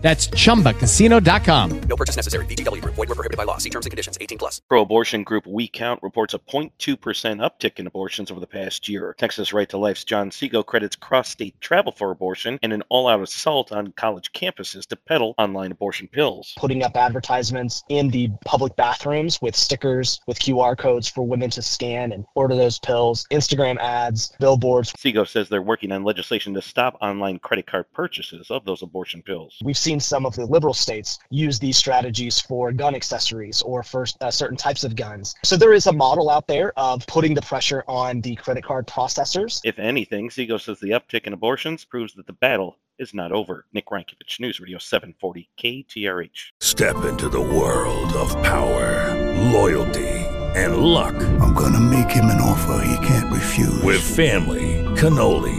That's chumbacasino.com. No purchase necessary. VGW Group. Void were prohibited by law. See terms and conditions. 18 plus. Pro-abortion group We Count reports a 0.2% uptick in abortions over the past year. Texas Right to Life's John Seago credits cross-state travel for abortion and an all-out assault on college campuses to peddle online abortion pills. putting up advertisements in the public bathrooms with stickers with QR codes for women to scan and order those pills, Instagram ads, billboards. Seago says they're working on legislation to stop online credit card purchases of those abortion pills. We've seen some of the liberal states use these strategies for gun accessories or for uh, certain types of guns. So there is a model out there of putting the pressure on the credit card processors. If anything, Seago says the uptick in abortions proves that the battle is not over. Nick Rankovich, News Radio 740 KTRH. Step into the world of power, loyalty, and luck. I'm gonna make him an offer he can't refuse. With family,